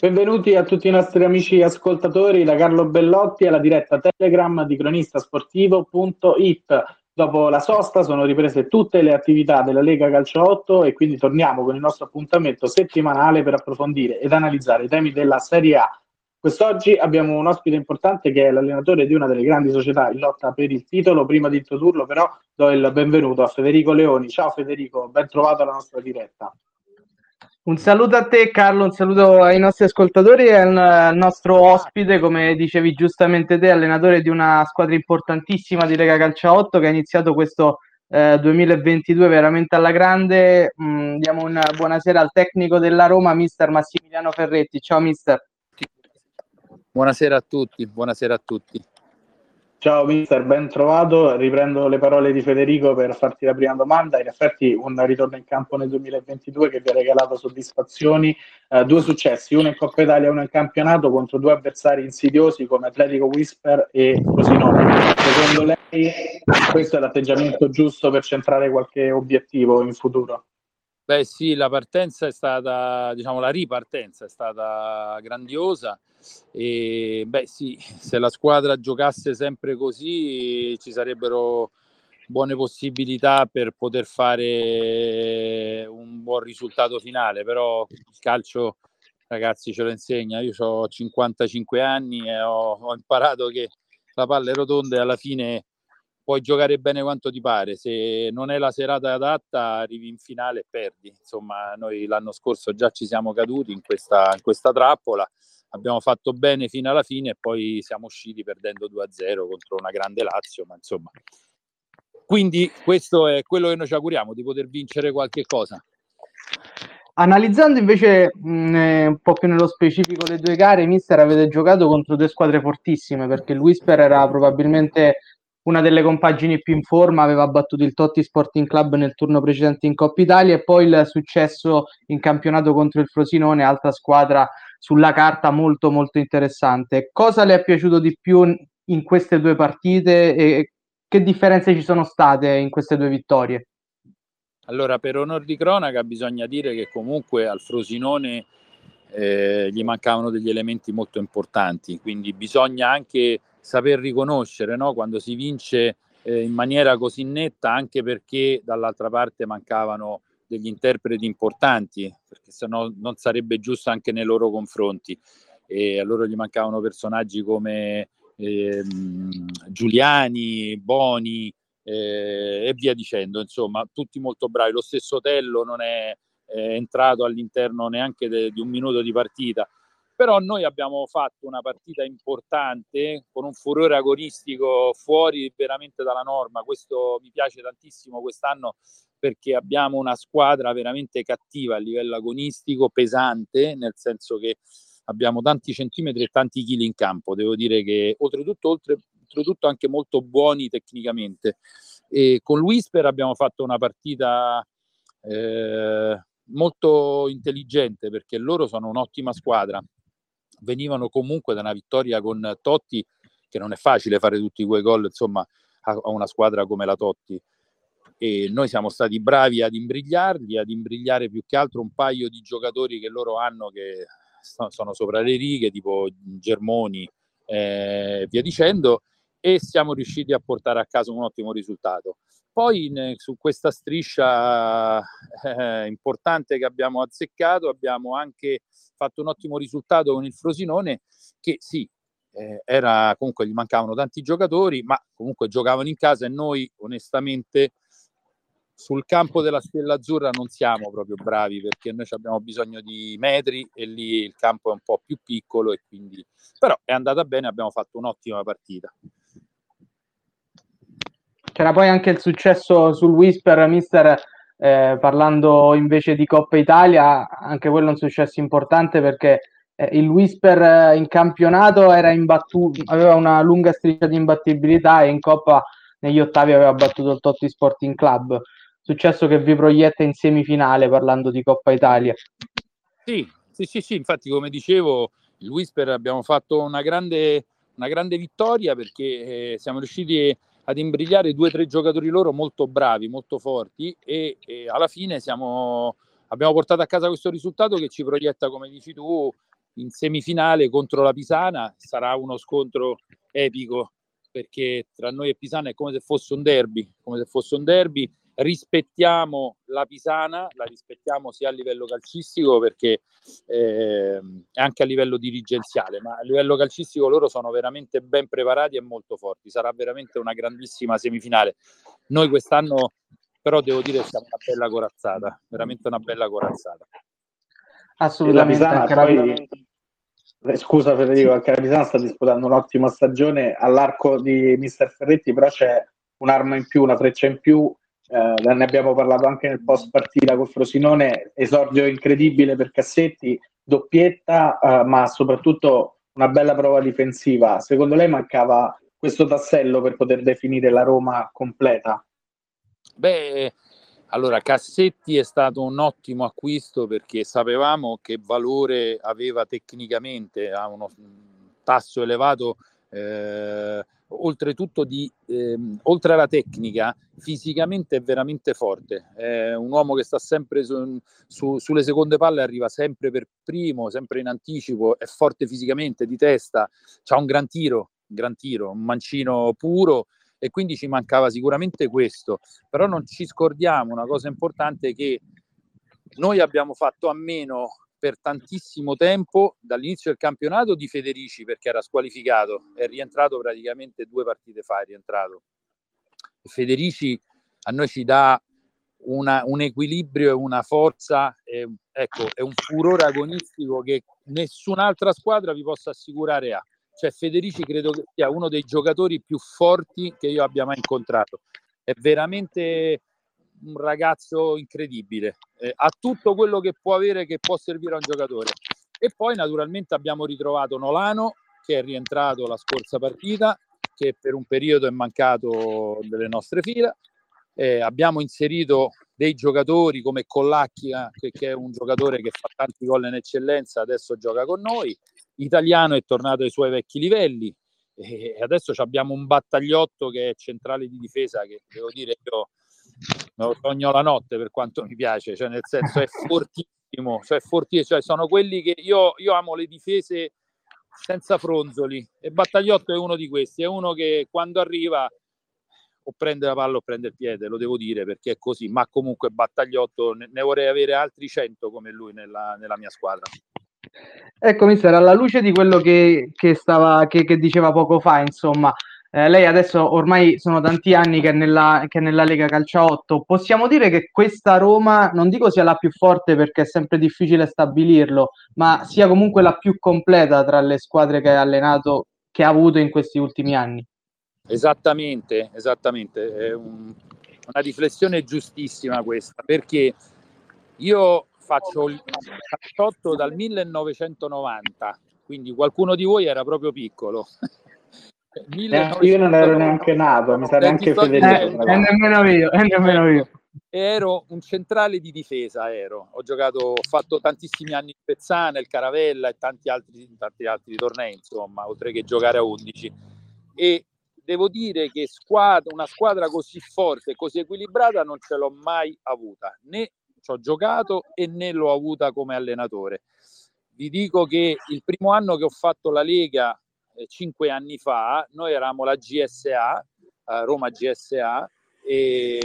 Benvenuti a tutti i nostri amici ascoltatori da Carlo Bellotti alla diretta Telegram di cronistasportivo.it. Dopo la sosta sono riprese tutte le attività della Lega Calcio 8 e quindi torniamo con il nostro appuntamento settimanale per approfondire ed analizzare i temi della Serie A. Quest'oggi abbiamo un ospite importante che è l'allenatore di una delle grandi società in lotta per il titolo. Prima di introdurlo però do il benvenuto a Federico Leoni. Ciao Federico, ben trovato alla nostra diretta. Un saluto a te Carlo, un saluto ai nostri ascoltatori e al nostro ospite, come dicevi giustamente te, allenatore di una squadra importantissima di Lega Calcia 8 che ha iniziato questo eh, 2022 veramente alla grande. Mm, diamo una buonasera al tecnico della Roma, mister Massimiliano Ferretti. Ciao mister. Buonasera a tutti, buonasera a tutti. Ciao mister, ben trovato. Riprendo le parole di Federico per farti la prima domanda. In effetti un ritorno in campo nel 2022 che vi ha regalato soddisfazioni, eh, due successi, uno in Coppa Italia e uno in campionato contro due avversari insidiosi come Atletico Whisper e Frosinone. Secondo lei questo è l'atteggiamento giusto per centrare qualche obiettivo in futuro? Beh sì, la partenza è stata, diciamo la ripartenza è stata grandiosa e beh sì, se la squadra giocasse sempre così ci sarebbero buone possibilità per poter fare un buon risultato finale, però il calcio ragazzi ce lo insegna, io ho 55 anni e ho, ho imparato che la palla è rotonda e alla fine puoi giocare bene quanto ti pare, se non è la serata adatta arrivi in finale e perdi. Insomma, noi l'anno scorso già ci siamo caduti in questa, in questa trappola, abbiamo fatto bene fino alla fine e poi siamo usciti perdendo 2-0 contro una grande Lazio, ma insomma. Quindi questo è quello che noi ci auguriamo, di poter vincere qualche cosa. Analizzando invece mh, eh, un po' più nello specifico le due gare, mister avete giocato contro due squadre fortissime perché il Whisper era probabilmente una delle compagini più in forma, aveva battuto il Totti Sporting Club nel turno precedente in Coppa Italia e poi il successo in campionato contro il Frosinone, altra squadra sulla carta molto molto interessante. Cosa le è piaciuto di più in queste due partite e che differenze ci sono state in queste due vittorie? Allora, per onor di cronaca bisogna dire che comunque al Frosinone eh, gli mancavano degli elementi molto importanti, quindi bisogna anche saper riconoscere no? quando si vince eh, in maniera così netta, anche perché dall'altra parte mancavano degli interpreti importanti, perché sennò non sarebbe giusto anche nei loro confronti. E a loro gli mancavano personaggi come eh, Giuliani, Boni eh, e via dicendo, insomma, tutti molto bravi. Lo stesso Tello non è, è entrato all'interno neanche de, di un minuto di partita però noi abbiamo fatto una partita importante con un furore agonistico fuori veramente dalla norma. Questo mi piace tantissimo quest'anno perché abbiamo una squadra veramente cattiva a livello agonistico, pesante, nel senso che abbiamo tanti centimetri e tanti chili in campo. Devo dire che oltretutto, oltre, oltretutto anche molto buoni tecnicamente. E con Whisper abbiamo fatto una partita eh, molto intelligente perché loro sono un'ottima squadra venivano comunque da una vittoria con Totti, che non è facile fare tutti quei gol, insomma, a, una squadra come la Totti. E noi siamo stati bravi ad imbrigliarli, ad imbrigliare più che altro un paio di giocatori che loro hanno che sono sopra le righe, tipo Germoni e eh, via dicendo, e siamo riusciti a portare a casa un ottimo risultato. Poi in, su questa striscia eh, importante che abbiamo azzeccato abbiamo anche fatto un ottimo risultato con il Frosinone che sì, eh, era, comunque gli mancavano tanti giocatori, ma comunque giocavano in casa e noi onestamente sul campo della Stella Azzurra non siamo proprio bravi perché noi abbiamo bisogno di metri e lì il campo è un po' più piccolo e quindi però è andata bene, abbiamo fatto un'ottima partita. C'era poi anche il successo sul Whisper, mister, eh, parlando invece di Coppa Italia, anche quello è un successo importante perché eh, il Whisper in campionato era imbattuto, aveva una lunga striscia di imbattibilità e in Coppa negli ottavi aveva battuto il Totti Sporting Club. Successo che vi proietta in semifinale parlando di Coppa Italia. Sì, sì, sì, sì. infatti come dicevo, il Whisper abbiamo fatto una grande, una grande vittoria perché eh, siamo riusciti ad imbrigliare due o tre giocatori loro molto bravi, molto forti e, e alla fine siamo, abbiamo portato a casa questo risultato che ci proietta, come dici tu, in semifinale contro la Pisana sarà uno scontro epico perché tra noi e Pisana è come se fosse un derby, come se fosse un derby. Rispettiamo la Pisana, la rispettiamo sia a livello calcistico perché eh, anche a livello dirigenziale, ma a livello calcistico loro sono veramente ben preparati e molto forti. Sarà veramente una grandissima semifinale. Noi quest'anno però devo dire che siamo una bella corazzata, veramente una bella corazzata. Assolutamente. La Pisana, poi, eh, scusa Federico, anche la Pisana sta disputando un'ottima stagione all'arco di Mister Ferretti, però c'è un'arma in più, una freccia in più. Eh, ne abbiamo parlato anche nel post partita con Frosinone, esordio incredibile per Cassetti, doppietta, eh, ma soprattutto una bella prova difensiva. Secondo lei mancava questo tassello per poter definire la Roma completa? Beh, allora, Cassetti è stato un ottimo acquisto perché sapevamo che valore aveva tecnicamente, ha uno tasso elevato, eh, oltretutto di, eh, oltre alla tecnica, fisicamente è veramente forte. È un uomo che sta sempre su, su, sulle seconde palle, arriva sempre per primo, sempre in anticipo, è forte fisicamente, di testa, ha un gran tiro, un gran tiro, un mancino puro e quindi ci mancava sicuramente questo, però non ci scordiamo una cosa importante che noi abbiamo fatto a meno per tantissimo tempo dall'inizio del campionato di Federici perché era squalificato, è rientrato praticamente due partite fa, è rientrato. Federici a noi ci dà una, un equilibrio e una forza, eh, ecco, è un furore agonistico che nessun'altra squadra vi possa assicurare ha cioè Federici credo che sia uno dei giocatori più forti che io abbia mai incontrato. È veramente un ragazzo incredibile, eh, ha tutto quello che può avere, che può servire a un giocatore. E poi naturalmente abbiamo ritrovato Nolano, che è rientrato la scorsa partita, che per un periodo è mancato delle nostre fila. Eh, abbiamo inserito dei giocatori come Collacchia, che, che, è un giocatore che fa tanti gol in eccellenza, adesso gioca con noi italiano è tornato ai suoi vecchi livelli e adesso abbiamo un battagliotto che è centrale di difesa che devo dire io me lo sogno la notte per quanto mi piace, cioè nel senso è fortissimo, cioè, fortissimo, cioè sono quelli che io, io amo le difese senza fronzoli e Battagliotto è uno di questi, è uno che quando arriva o prende la palla o prende il piede, lo devo dire perché è così, ma comunque Battagliotto ne, ne vorrei avere altri 100 come lui nella, nella mia squadra. Ecco, mister, alla luce di quello che, che, stava, che, che diceva poco fa, insomma, eh, lei adesso ormai sono tanti anni che è, nella, che è nella Lega Calcio 8. Possiamo dire che questa Roma, non dico sia la più forte perché è sempre difficile stabilirlo, ma sia comunque la più completa tra le squadre che ha allenato, che ha avuto in questi ultimi anni. Esattamente, esattamente. È un, una riflessione giustissima questa, perché io faccio il calciotto dal 1990, quindi qualcuno di voi era proprio piccolo. eh, io non ero neanche nato, mi sa neanche Federico. Eh, e nemmeno io, e nemmeno io. Ero un centrale di difesa, ero. Ho giocato, ho fatto tantissimi anni in Pezzana, il Caravella e tanti altri, tanti altri tornei, insomma, oltre che giocare a 11. E devo dire che squadra, una squadra così forte, così equilibrata non ce l'ho mai avuta, né ci ho giocato e né l'ho avuta come allenatore. Vi dico che il primo anno che ho fatto la Lega, eh, cinque anni fa, noi eravamo la GSA, eh, Roma GSA, e,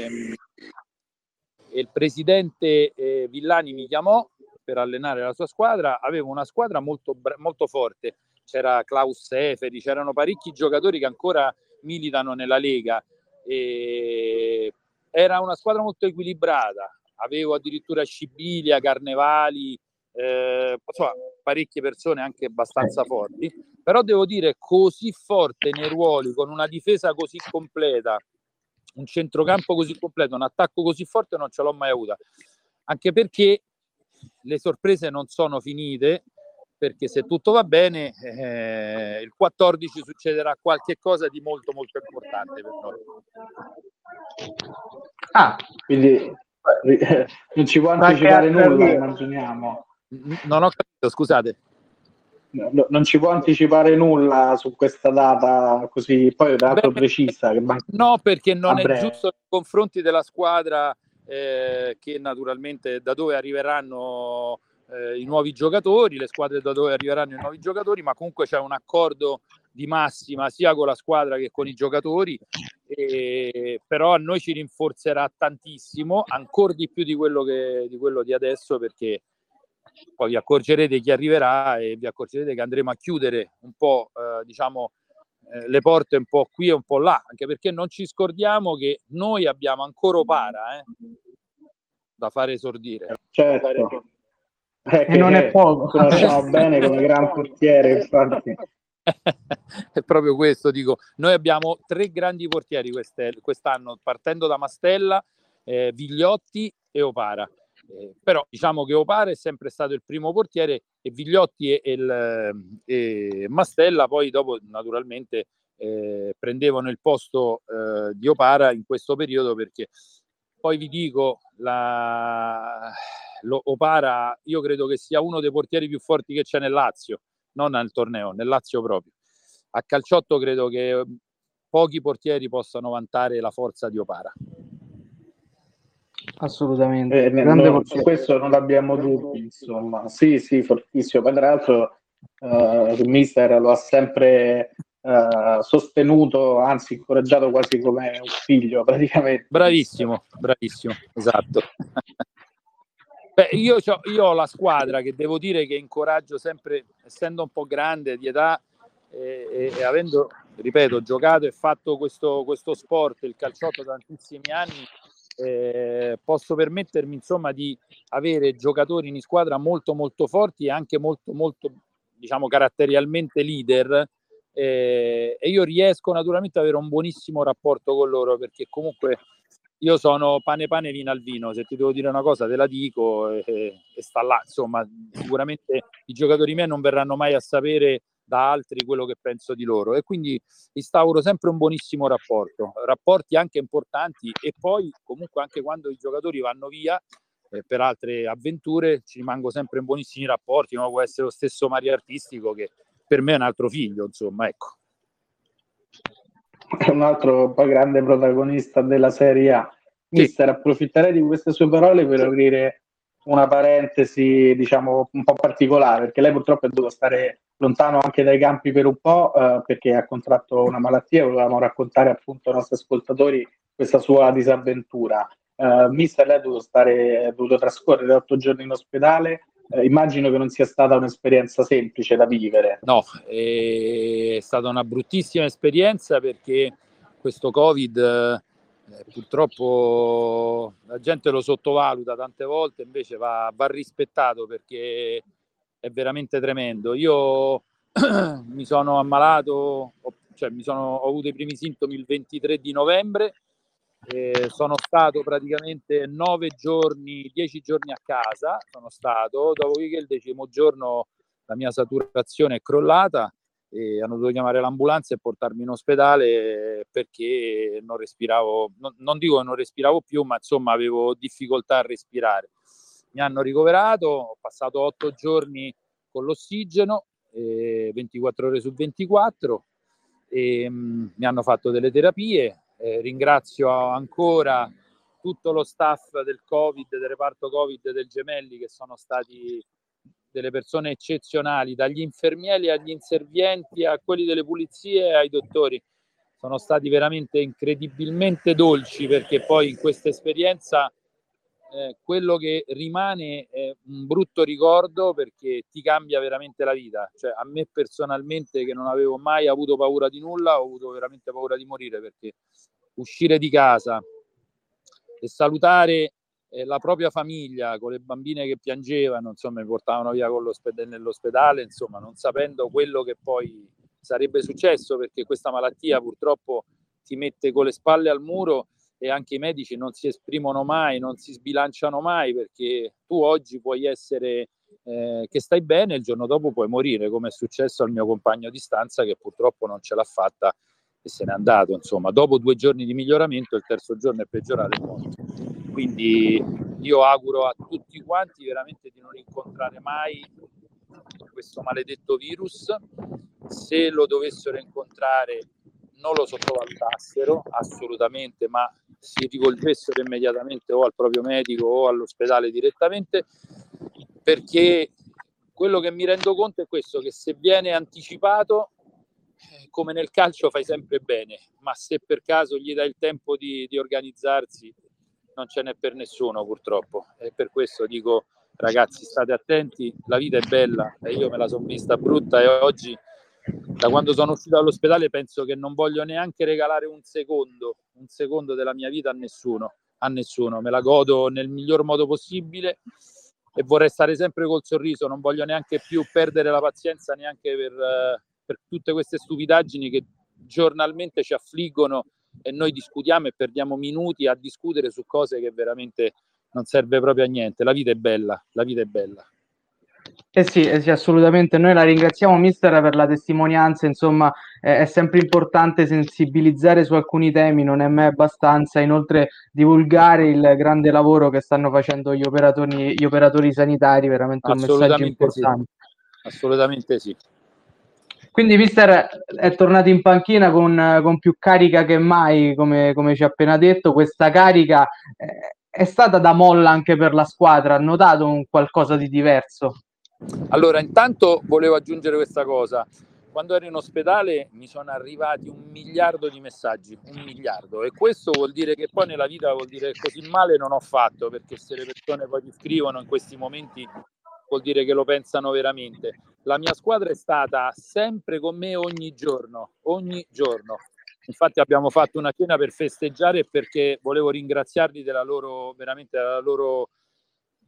e il presidente eh, Villani mi chiamò per allenare la sua squadra, avevo una squadra molto, molto forte, c'era Klaus Seferi, c'erano parecchi giocatori che ancora militano nella Lega. E era una squadra molto equilibrata, avevo addirittura Scibilia, Carnevali, eh, insomma, parecchie persone anche abbastanza forti, però devo dire così forte nei ruoli, con una difesa così completa, un centrocampo così completo, un attacco così forte non ce l'ho mai avuta, anche perché le sorprese non sono finite, perché se tutto va bene eh, il 14 succederà qualche cosa di molto molto importante per noi. Ah, quindi non ci può anticipare nulla, immaginiamo. Non ho capito, scusate. No, non ci può anticipare nulla su questa data così poi dato precisa. Che man- no, perché non è giusto nei confronti della squadra eh, che naturalmente da dove arriveranno eh, i nuovi giocatori, le squadre da dove arriveranno i nuovi giocatori, ma comunque c'è un accordo di massima sia con la squadra che con i giocatori, e, però a noi ci rinforzerà tantissimo, ancora di più di quello, che, di quello di adesso, perché poi vi accorgerete chi arriverà e vi accorgerete che andremo a chiudere un po' eh, diciamo eh, le porte un po' qui e un po' là, anche perché non ci scordiamo che noi abbiamo ancora Opara eh, da fare esordire. Certo. Eh, e non è poco. Conosciamo bene come gran portiere, infatti. è proprio questo, dico. Noi abbiamo tre grandi portieri quest'anno, partendo da Mastella, eh, Vigliotti e Opara. Eh, però diciamo che Opara è sempre stato il primo portiere e Vigliotti e, il, e Mastella poi dopo naturalmente eh, prendevano il posto eh, di Opara in questo periodo perché poi vi dico la, lo, Opara io credo che sia uno dei portieri più forti che c'è nel Lazio non nel torneo, nel Lazio proprio. A calciotto credo che pochi portieri possano vantare la forza di Opara Assolutamente. Eh, no, su questo non abbiamo dubbi, insomma. Sì, sì, fortissimo. Poi tra l'altro uh, il mister lo ha sempre uh, sostenuto, anzi incoraggiato quasi come un figlio praticamente. Bravissimo, bravissimo, esatto. Beh, io, io, ho la squadra che devo dire che incoraggio sempre, essendo un po' grande di età e, e, e avendo, ripeto, giocato e fatto questo, questo sport, il calciotto da tantissimi anni, eh, posso permettermi insomma di avere giocatori in squadra molto molto forti e anche molto molto diciamo caratterialmente leader eh, e io riesco naturalmente ad avere un buonissimo rapporto con loro perché comunque io sono pane pane vino al vino. Se ti devo dire una cosa te la dico e, e sta là. Insomma sicuramente i giocatori miei non verranno mai a sapere da altri quello che penso di loro e quindi instauro sempre un buonissimo rapporto, rapporti anche importanti e poi comunque anche quando i giocatori vanno via eh, per altre avventure ci rimango sempre in buonissimi rapporti, no? può essere lo stesso Mario Artistico che per me è un altro figlio, insomma, ecco. È un altro grande protagonista della Serie A. Mister, sì. approfitterei di queste sue parole per aprire una parentesi, diciamo, un po' particolare, perché lei purtroppo è dovuto stare lontano anche dai campi per un po' eh, perché ha contratto una malattia, volevamo raccontare appunto ai nostri ascoltatori questa sua disavventura. Uh, mister, lei ha dovuto, stare, ha dovuto trascorrere otto giorni in ospedale. Uh, immagino che non sia stata un'esperienza semplice da vivere. No, è stata una bruttissima esperienza perché questo Covid eh, purtroppo la gente lo sottovaluta tante volte, invece va, va rispettato perché è veramente tremendo. Io mi sono ammalato, cioè mi sono, ho avuto i primi sintomi il 23 di novembre, eh, sono stato praticamente nove giorni, dieci giorni a casa, sono stato, dopodiché il decimo giorno la mia saturazione è crollata e hanno dovuto chiamare l'ambulanza e portarmi in ospedale perché non respiravo, non, non dico che non respiravo più, ma insomma avevo difficoltà a respirare mi hanno ricoverato, ho passato otto giorni con l'ossigeno, eh, 24 ore su 24, e, mh, mm, mi hanno fatto delle terapie. Eh, ringrazio ancora tutto lo staff del Covid, del reparto Covid del Gemelli, che sono stati delle persone eccezionali, dagli infermieri agli inservienti, a quelli delle pulizie ai dottori. Sono stati veramente incredibilmente dolci perché poi in questa esperienza eh, quello che rimane è un brutto ricordo perché ti cambia veramente la vita. Cioè, a me personalmente, che non avevo mai avuto paura di nulla, ho avuto veramente paura di morire perché uscire di casa e salutare eh, la propria famiglia con le bambine che piangevano, insomma, mi portavano via nell'ospedale, insomma, non sapendo quello che poi sarebbe successo perché questa malattia purtroppo ti mette con le spalle al muro e anche i medici non si esprimono mai, non si sbilanciano mai perché tu oggi puoi essere eh, che stai bene, il giorno dopo puoi morire, come è successo al mio compagno di stanza che purtroppo non ce l'ha fatta e se n'è andato. Insomma, dopo due giorni di miglioramento, il terzo giorno è peggiorato e morto. Quindi io auguro a tutti quanti veramente di non incontrare mai questo maledetto virus. Se lo dovessero incontrare non lo sottovalutassero assolutamente, ma si rivolgessero immediatamente o al proprio medico o all'ospedale direttamente perché quello che mi rendo conto è questo, che se viene anticipato, eh, come nel calcio fai sempre bene, ma se per caso gli dai il tempo di, di organizzarsi, non ce n'è per nessuno purtroppo. E per questo dico, ragazzi, state attenti, la vita è bella e io me la sono vista brutta e oggi da quando sono uscito dall'ospedale penso che non voglio neanche regalare un secondo, un secondo della mia vita a nessuno, a nessuno, me la godo nel miglior modo possibile e vorrei stare sempre col sorriso, non voglio neanche più perdere la pazienza neanche per, per tutte queste stupidaggini che giornalmente ci affliggono e noi discutiamo e perdiamo minuti a discutere su cose che veramente non serve proprio a niente. La vita è bella, la vita è bella. Eh sì, eh sì, assolutamente. Noi la ringraziamo, mister, per la testimonianza. Insomma, eh, è sempre importante sensibilizzare su alcuni temi, non è mai abbastanza. Inoltre, divulgare il grande lavoro che stanno facendo gli operatori, gli operatori sanitari, veramente un messaggio importante. Sì. Assolutamente sì. Quindi, mister è tornato in panchina con, con più carica che mai, come, come, ci ha appena detto. Questa carica eh, è stata da molla anche per la squadra. Ha notato un qualcosa di diverso? Allora, intanto volevo aggiungere questa cosa. Quando ero in ospedale mi sono arrivati un miliardo di messaggi, un miliardo, e questo vuol dire che poi nella vita vuol dire che così male non ho fatto, perché se le persone poi ti scrivono in questi momenti vuol dire che lo pensano veramente. La mia squadra è stata sempre con me ogni giorno, ogni giorno. Infatti abbiamo fatto una cena per festeggiare perché volevo ringraziarli della loro, veramente della loro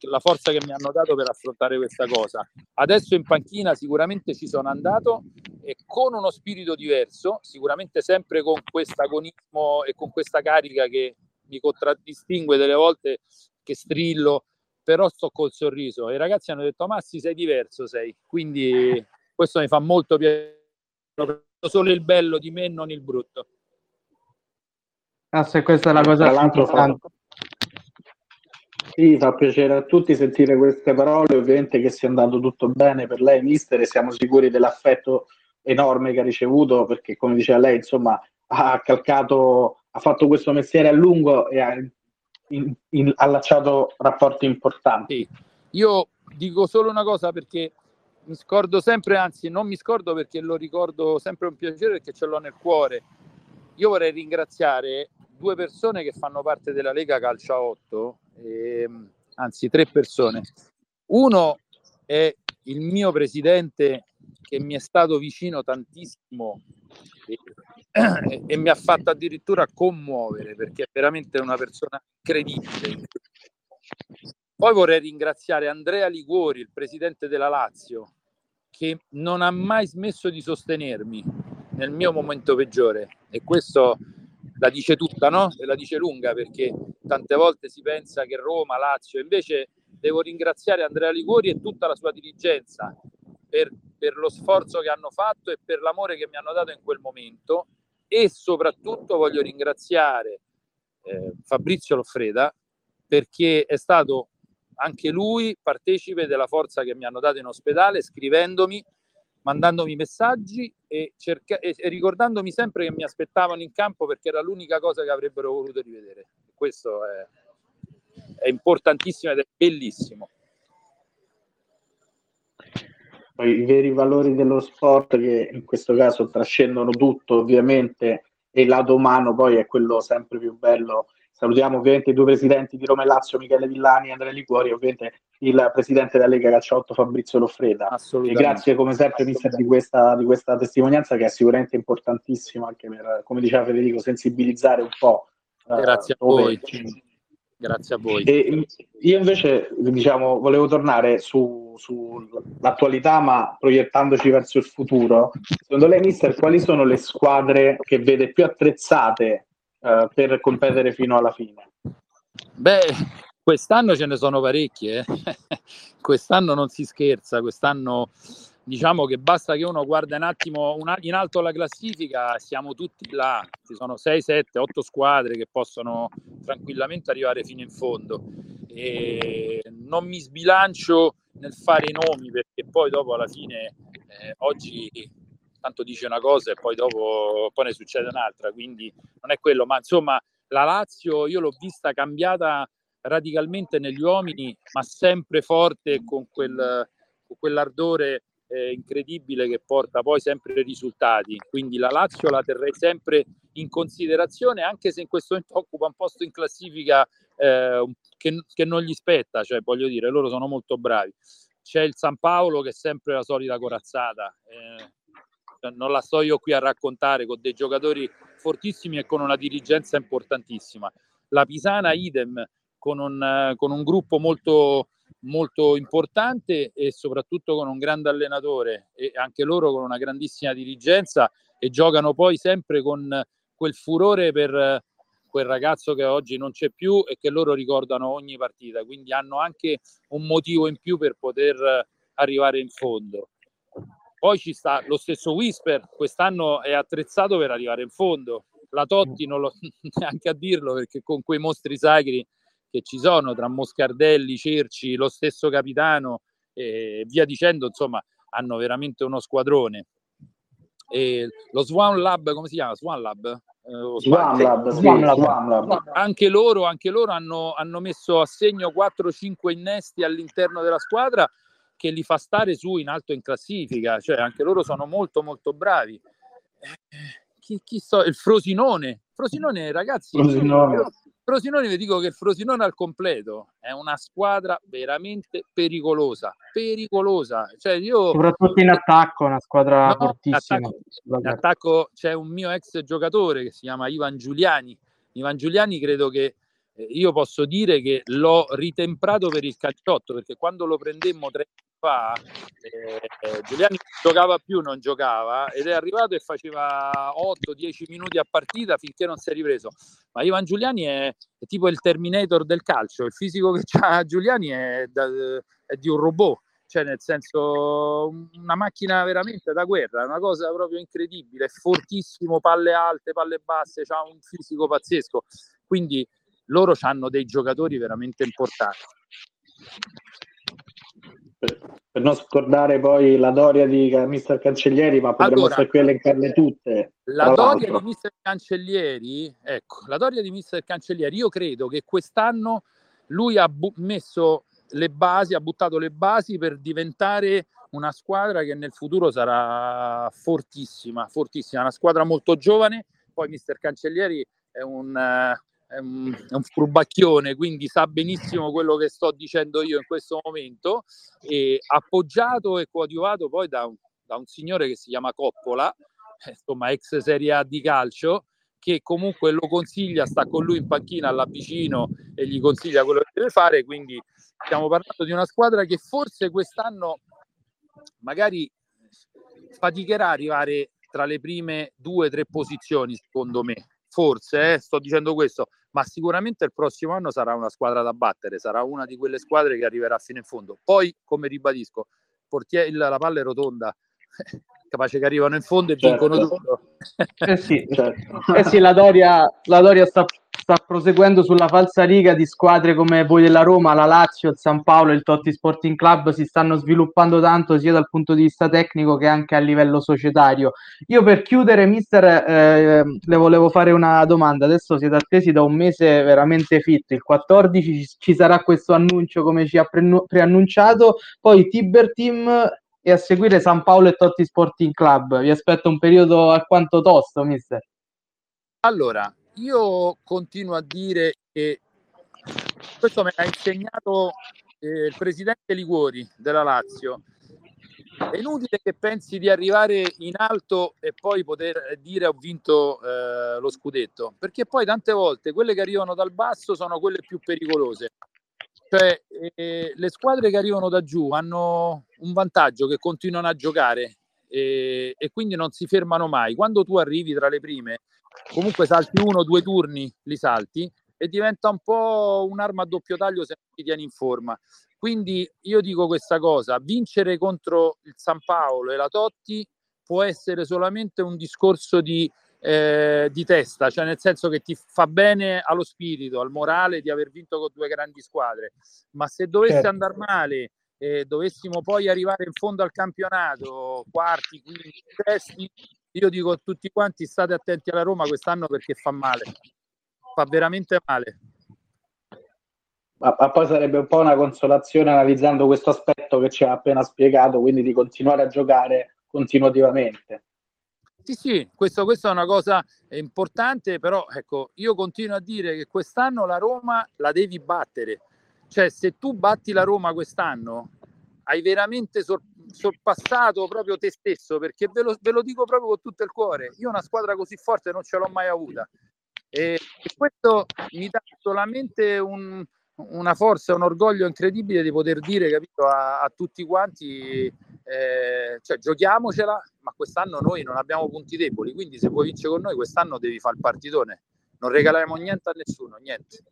la forza che mi hanno dato per affrontare questa cosa. Adesso in panchina sicuramente ci sono andato e con uno spirito diverso, sicuramente sempre con questo agonismo e con questa carica che mi contraddistingue delle volte che strillo, però sto col sorriso. I ragazzi hanno detto: Massi, sei diverso, sei. Quindi questo mi fa molto piacere. Solo il bello di me non il brutto. Ah, se questa è la cosa più importante. Sì, fa piacere a tutti sentire queste parole, ovviamente che sia andato tutto bene per lei, mister, e siamo sicuri dell'affetto enorme che ha ricevuto, perché come diceva lei, insomma, ha calcato, ha fatto questo mestiere a lungo e ha in, in, allacciato rapporti importanti. Sì. Io dico solo una cosa perché mi scordo sempre, anzi non mi scordo perché lo ricordo sempre un piacere perché ce l'ho nel cuore. Io vorrei ringraziare due persone che fanno parte della Lega Calcia 8 eh, anzi tre persone. Uno è il mio presidente che mi è stato vicino tantissimo e, e, mi ha fatto addirittura commuovere perché è veramente una persona credibile. Poi vorrei ringraziare Andrea Liguori, il presidente della Lazio, che non ha mai smesso di sostenermi nel mio momento peggiore e questo la dice tutta, no? E la dice lunga perché tante volte si pensa che Roma, Lazio, invece devo ringraziare Andrea Liguri e tutta la sua dirigenza per, per lo sforzo che hanno fatto e per l'amore che mi hanno dato in quel momento e soprattutto voglio ringraziare eh, Fabrizio Loffreda perché è stato anche lui partecipe della forza che mi hanno dato in ospedale scrivendomi mandandomi messaggi e, cerca- e, ricordandomi sempre che mi aspettavano in campo perché era l'unica cosa che avrebbero voluto rivedere. Questo è, è importantissimo ed è bellissimo. I veri valori dello sport che in questo caso trascendono tutto ovviamente e il lato umano poi è quello sempre più bello Salutiamo ovviamente i due presidenti di Roma e Lazio, Michele Villani e Andrea Liquori, ovviamente il presidente della Lega Calciotto Fabrizio Loffreda. E grazie come sempre mister di questa, di questa testimonianza che è sicuramente importantissima anche per, come diceva Federico, sensibilizzare un po'. Eh, grazie a voi. Grazie a voi. E io invece diciamo, volevo tornare su, sull'attualità, ma proiettandoci verso il futuro. Secondo lei, mister, quali sono le squadre che vede più attrezzate uh, per competere fino alla fine? Beh, quest'anno ce ne sono parecchie, eh? quest'anno non si scherza, quest'anno diciamo che basta che uno guarda un attimo in alto la classifica, siamo tutti là, ci sono 6, 7, 8 squadre che possono tranquillamente arrivare fino in fondo. E non mi sbilancio nel fare i nomi perché poi dopo alla fine eh, oggi tanto dice una cosa e poi dopo poi ne succede un'altra, quindi non è quello, ma insomma la Lazio io l'ho vista cambiata radicalmente negli uomini, ma sempre forte con, quel, con quell'ardore eh, incredibile che porta poi sempre risultati. Quindi la Lazio la terrei sempre in considerazione, anche se in questo momento occupa un posto in classifica eh, che, che, non gli spetta, cioè voglio dire, loro sono molto bravi. C'è il San Paolo che è sempre la solita corazzata. Eh, non la sto io qui a raccontare con dei giocatori fortissimi e con una dirigenza importantissima. La Pisana idem con un, con un gruppo molto, molto importante e soprattutto con un grande allenatore e anche loro con una grandissima dirigenza e giocano poi sempre con quel furore per quel ragazzo che oggi non c'è più e che loro ricordano ogni partita, quindi hanno anche un motivo in più per poter arrivare in fondo. Poi ci sta lo stesso Whisper, quest'anno è attrezzato per arrivare in fondo. La Totti non lo neanche a dirlo perché con quei mostri sacri che ci sono tra Moscardelli, Cerci, lo stesso capitano e via dicendo, insomma, hanno veramente uno squadrone. E lo Swan Lab, come si chiama? Swan Lab? Eh, Swan, Lab, Swan Lab. Swan Lab. Anche loro, anche loro hanno, hanno messo a segno 4-5 innesti all'interno della squadra che li fa stare su in alto in classifica, cioè anche loro sono molto molto bravi. Eh, chi, chi so, il Frosinone, Frosinone ragazzi, Frosinone. Frosinone vi dico che il Frosinone al completo è una squadra veramente pericolosa, pericolosa. Cioè io, Soprattutto in attacco, una squadra no, fortissima. In attacco, in attacco c'è un mio ex giocatore che si chiama Ivan Giuliani. Ivan Giuliani credo che eh, io posso dire che l'ho ritemprato per il calciotto perché quando lo prendemmo tre fa eh, eh Giuliani giocava più, non giocava ed è arrivato e faceva 8-10 minuti a partita finché non si è ripreso. Ma Ivan Giuliani è, è tipo il Terminator del calcio, il fisico che ha Giuliani è, da, è di un robot cioè nel senso una macchina veramente da guerra, una cosa proprio incredibile, fortissimo, palle alte, palle basse, ha un fisico pazzesco. Quindi loro hanno dei giocatori veramente importanti. Per, per non scordare poi la Doria di Mister Cancellieri, ma potremmo allora, stare qui a elencarle tutte. La Doria di Mister Cancellieri, ecco, la Doria di Mister Cancellieri, io credo che quest'anno lui ha bu- messo le basi, ha buttato le basi per diventare una squadra che nel futuro sarà fortissima, fortissima, una squadra molto giovane. Poi Mister Cancellieri è un, è un, è un furbacchione, quindi sa benissimo quello che sto dicendo io in questo momento, e appoggiato e coadiuvato poi da un, da un signore che si chiama Coppola, eh, insomma ex Serie A di calcio, che comunque lo consiglia, sta con lui in panchina là vicino e gli consiglia quello che deve fare, quindi stiamo parlando di una squadra che forse quest'anno magari faticherà a arrivare tra le prime due o tre posizioni, secondo me forse eh, sto dicendo questo, ma sicuramente il prossimo anno sarà una squadra da battere, sarà una di quelle squadre che arriverà fino in fondo. Poi, come ribadisco, portiere, la palla è rotonda, capace che arrivano in fondo e certo. vincono tutto. Eh sì, certo. eh sì la, Doria, la Doria sta sta proseguendo sulla falsa riga di squadre come voi della Roma, la Lazio, il San Paolo, il Totti Sporting Club si stanno sviluppando tanto sia dal punto di vista tecnico che anche a livello societario. Io per chiudere, mister, eh, le volevo fare una domanda. Adesso siete attesi da un mese veramente fit. Il 14 ci sarà questo annuncio come ci ha pre- preannunciato, poi Tiber Team e a seguire San Paolo e Totti Sporting Club. Vi aspetto un periodo alquanto tosto, mister. Allora, io continuo a dire che questo me l'ha insegnato eh, il presidente Liguori della Lazio. È inutile che pensi di arrivare in alto e poi poter dire ho vinto eh, lo scudetto, perché poi tante volte quelle che arrivano dal basso sono quelle più pericolose. Cioè, eh, le squadre che arrivano da giù hanno un vantaggio che continuano a giocare e, e quindi non si fermano mai. Quando tu arrivi tra le prime, comunque salti uno o due turni, li salti e diventa un po' un'arma a doppio taglio se non ti tieni in forma. Quindi io dico questa cosa, vincere contro il San Paolo e la Totti può essere solamente un discorso di, eh, di testa, cioè nel senso che ti fa bene allo spirito, al morale di aver vinto con due grandi squadre, ma se dovesse certo. andare male e dovessimo poi arrivare in fondo al campionato, quarti, quinti, sesti, io dico a tutti quanti state attenti alla Roma quest'anno perché fa male, fa veramente male. ma, ma, poi sarebbe un po' una consolazione analizzando questo aspetto che ci ha appena spiegato, quindi di continuare a giocare continuativamente. Sì, sì, questo, questa è una cosa importante, però ecco, io continuo a dire che quest'anno la Roma la devi battere. Cioè, se tu batti la Roma quest'anno, hai veramente sor- sorpassato proprio te stesso, perché ve lo, ve lo, dico proprio con tutto il cuore. Io una squadra così forte non ce l'ho mai avuta. E, e questo mi dà solamente un, una forza, un orgoglio incredibile di poter dire, capito, a, a tutti quanti eh, cioè, giochiamocela, ma quest'anno noi non abbiamo punti deboli, quindi se vuoi vincere con noi quest'anno devi fare il partitone, non regaliamo niente a nessuno, niente.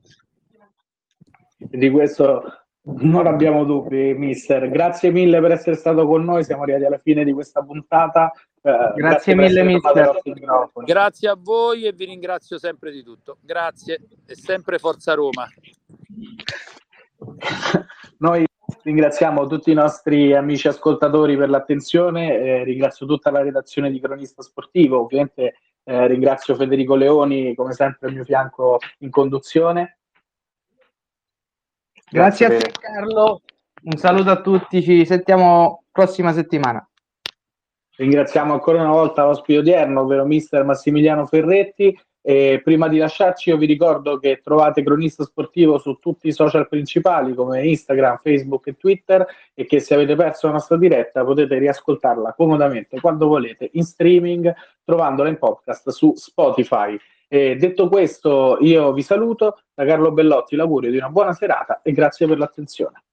Di questo non abbiamo dubbi, mister. Grazie mille per essere stato con noi, siamo arrivati alla fine di questa puntata. Eh, grazie, grazie mille, mister. Grazie a voi e vi ringrazio sempre di tutto. Grazie e sempre Forza Roma. Noi ringraziamo tutti i nostri amici ascoltatori per l'attenzione, eh, ringrazio tutta la redazione di Cronista Sportivo, ovviamente eh, ringrazio Federico Leoni come sempre al mio fianco in conduzione. Grazie, Grazie a te Carlo, un saluto a tutti, ci sentiamo prossima settimana. Ringraziamo ancora una volta l'ospite odierno, ovvero mister Massimiliano Ferretti. E prima di lasciarci, io vi ricordo che trovate Cronista Sportivo su tutti i social principali come Instagram, Facebook e Twitter e che se avete perso la nostra diretta potete riascoltarla comodamente quando volete in streaming, trovandola in podcast su Spotify. E detto questo, io vi saluto da Carlo Bellotti, l'augurio di una buona serata e grazie per l'attenzione.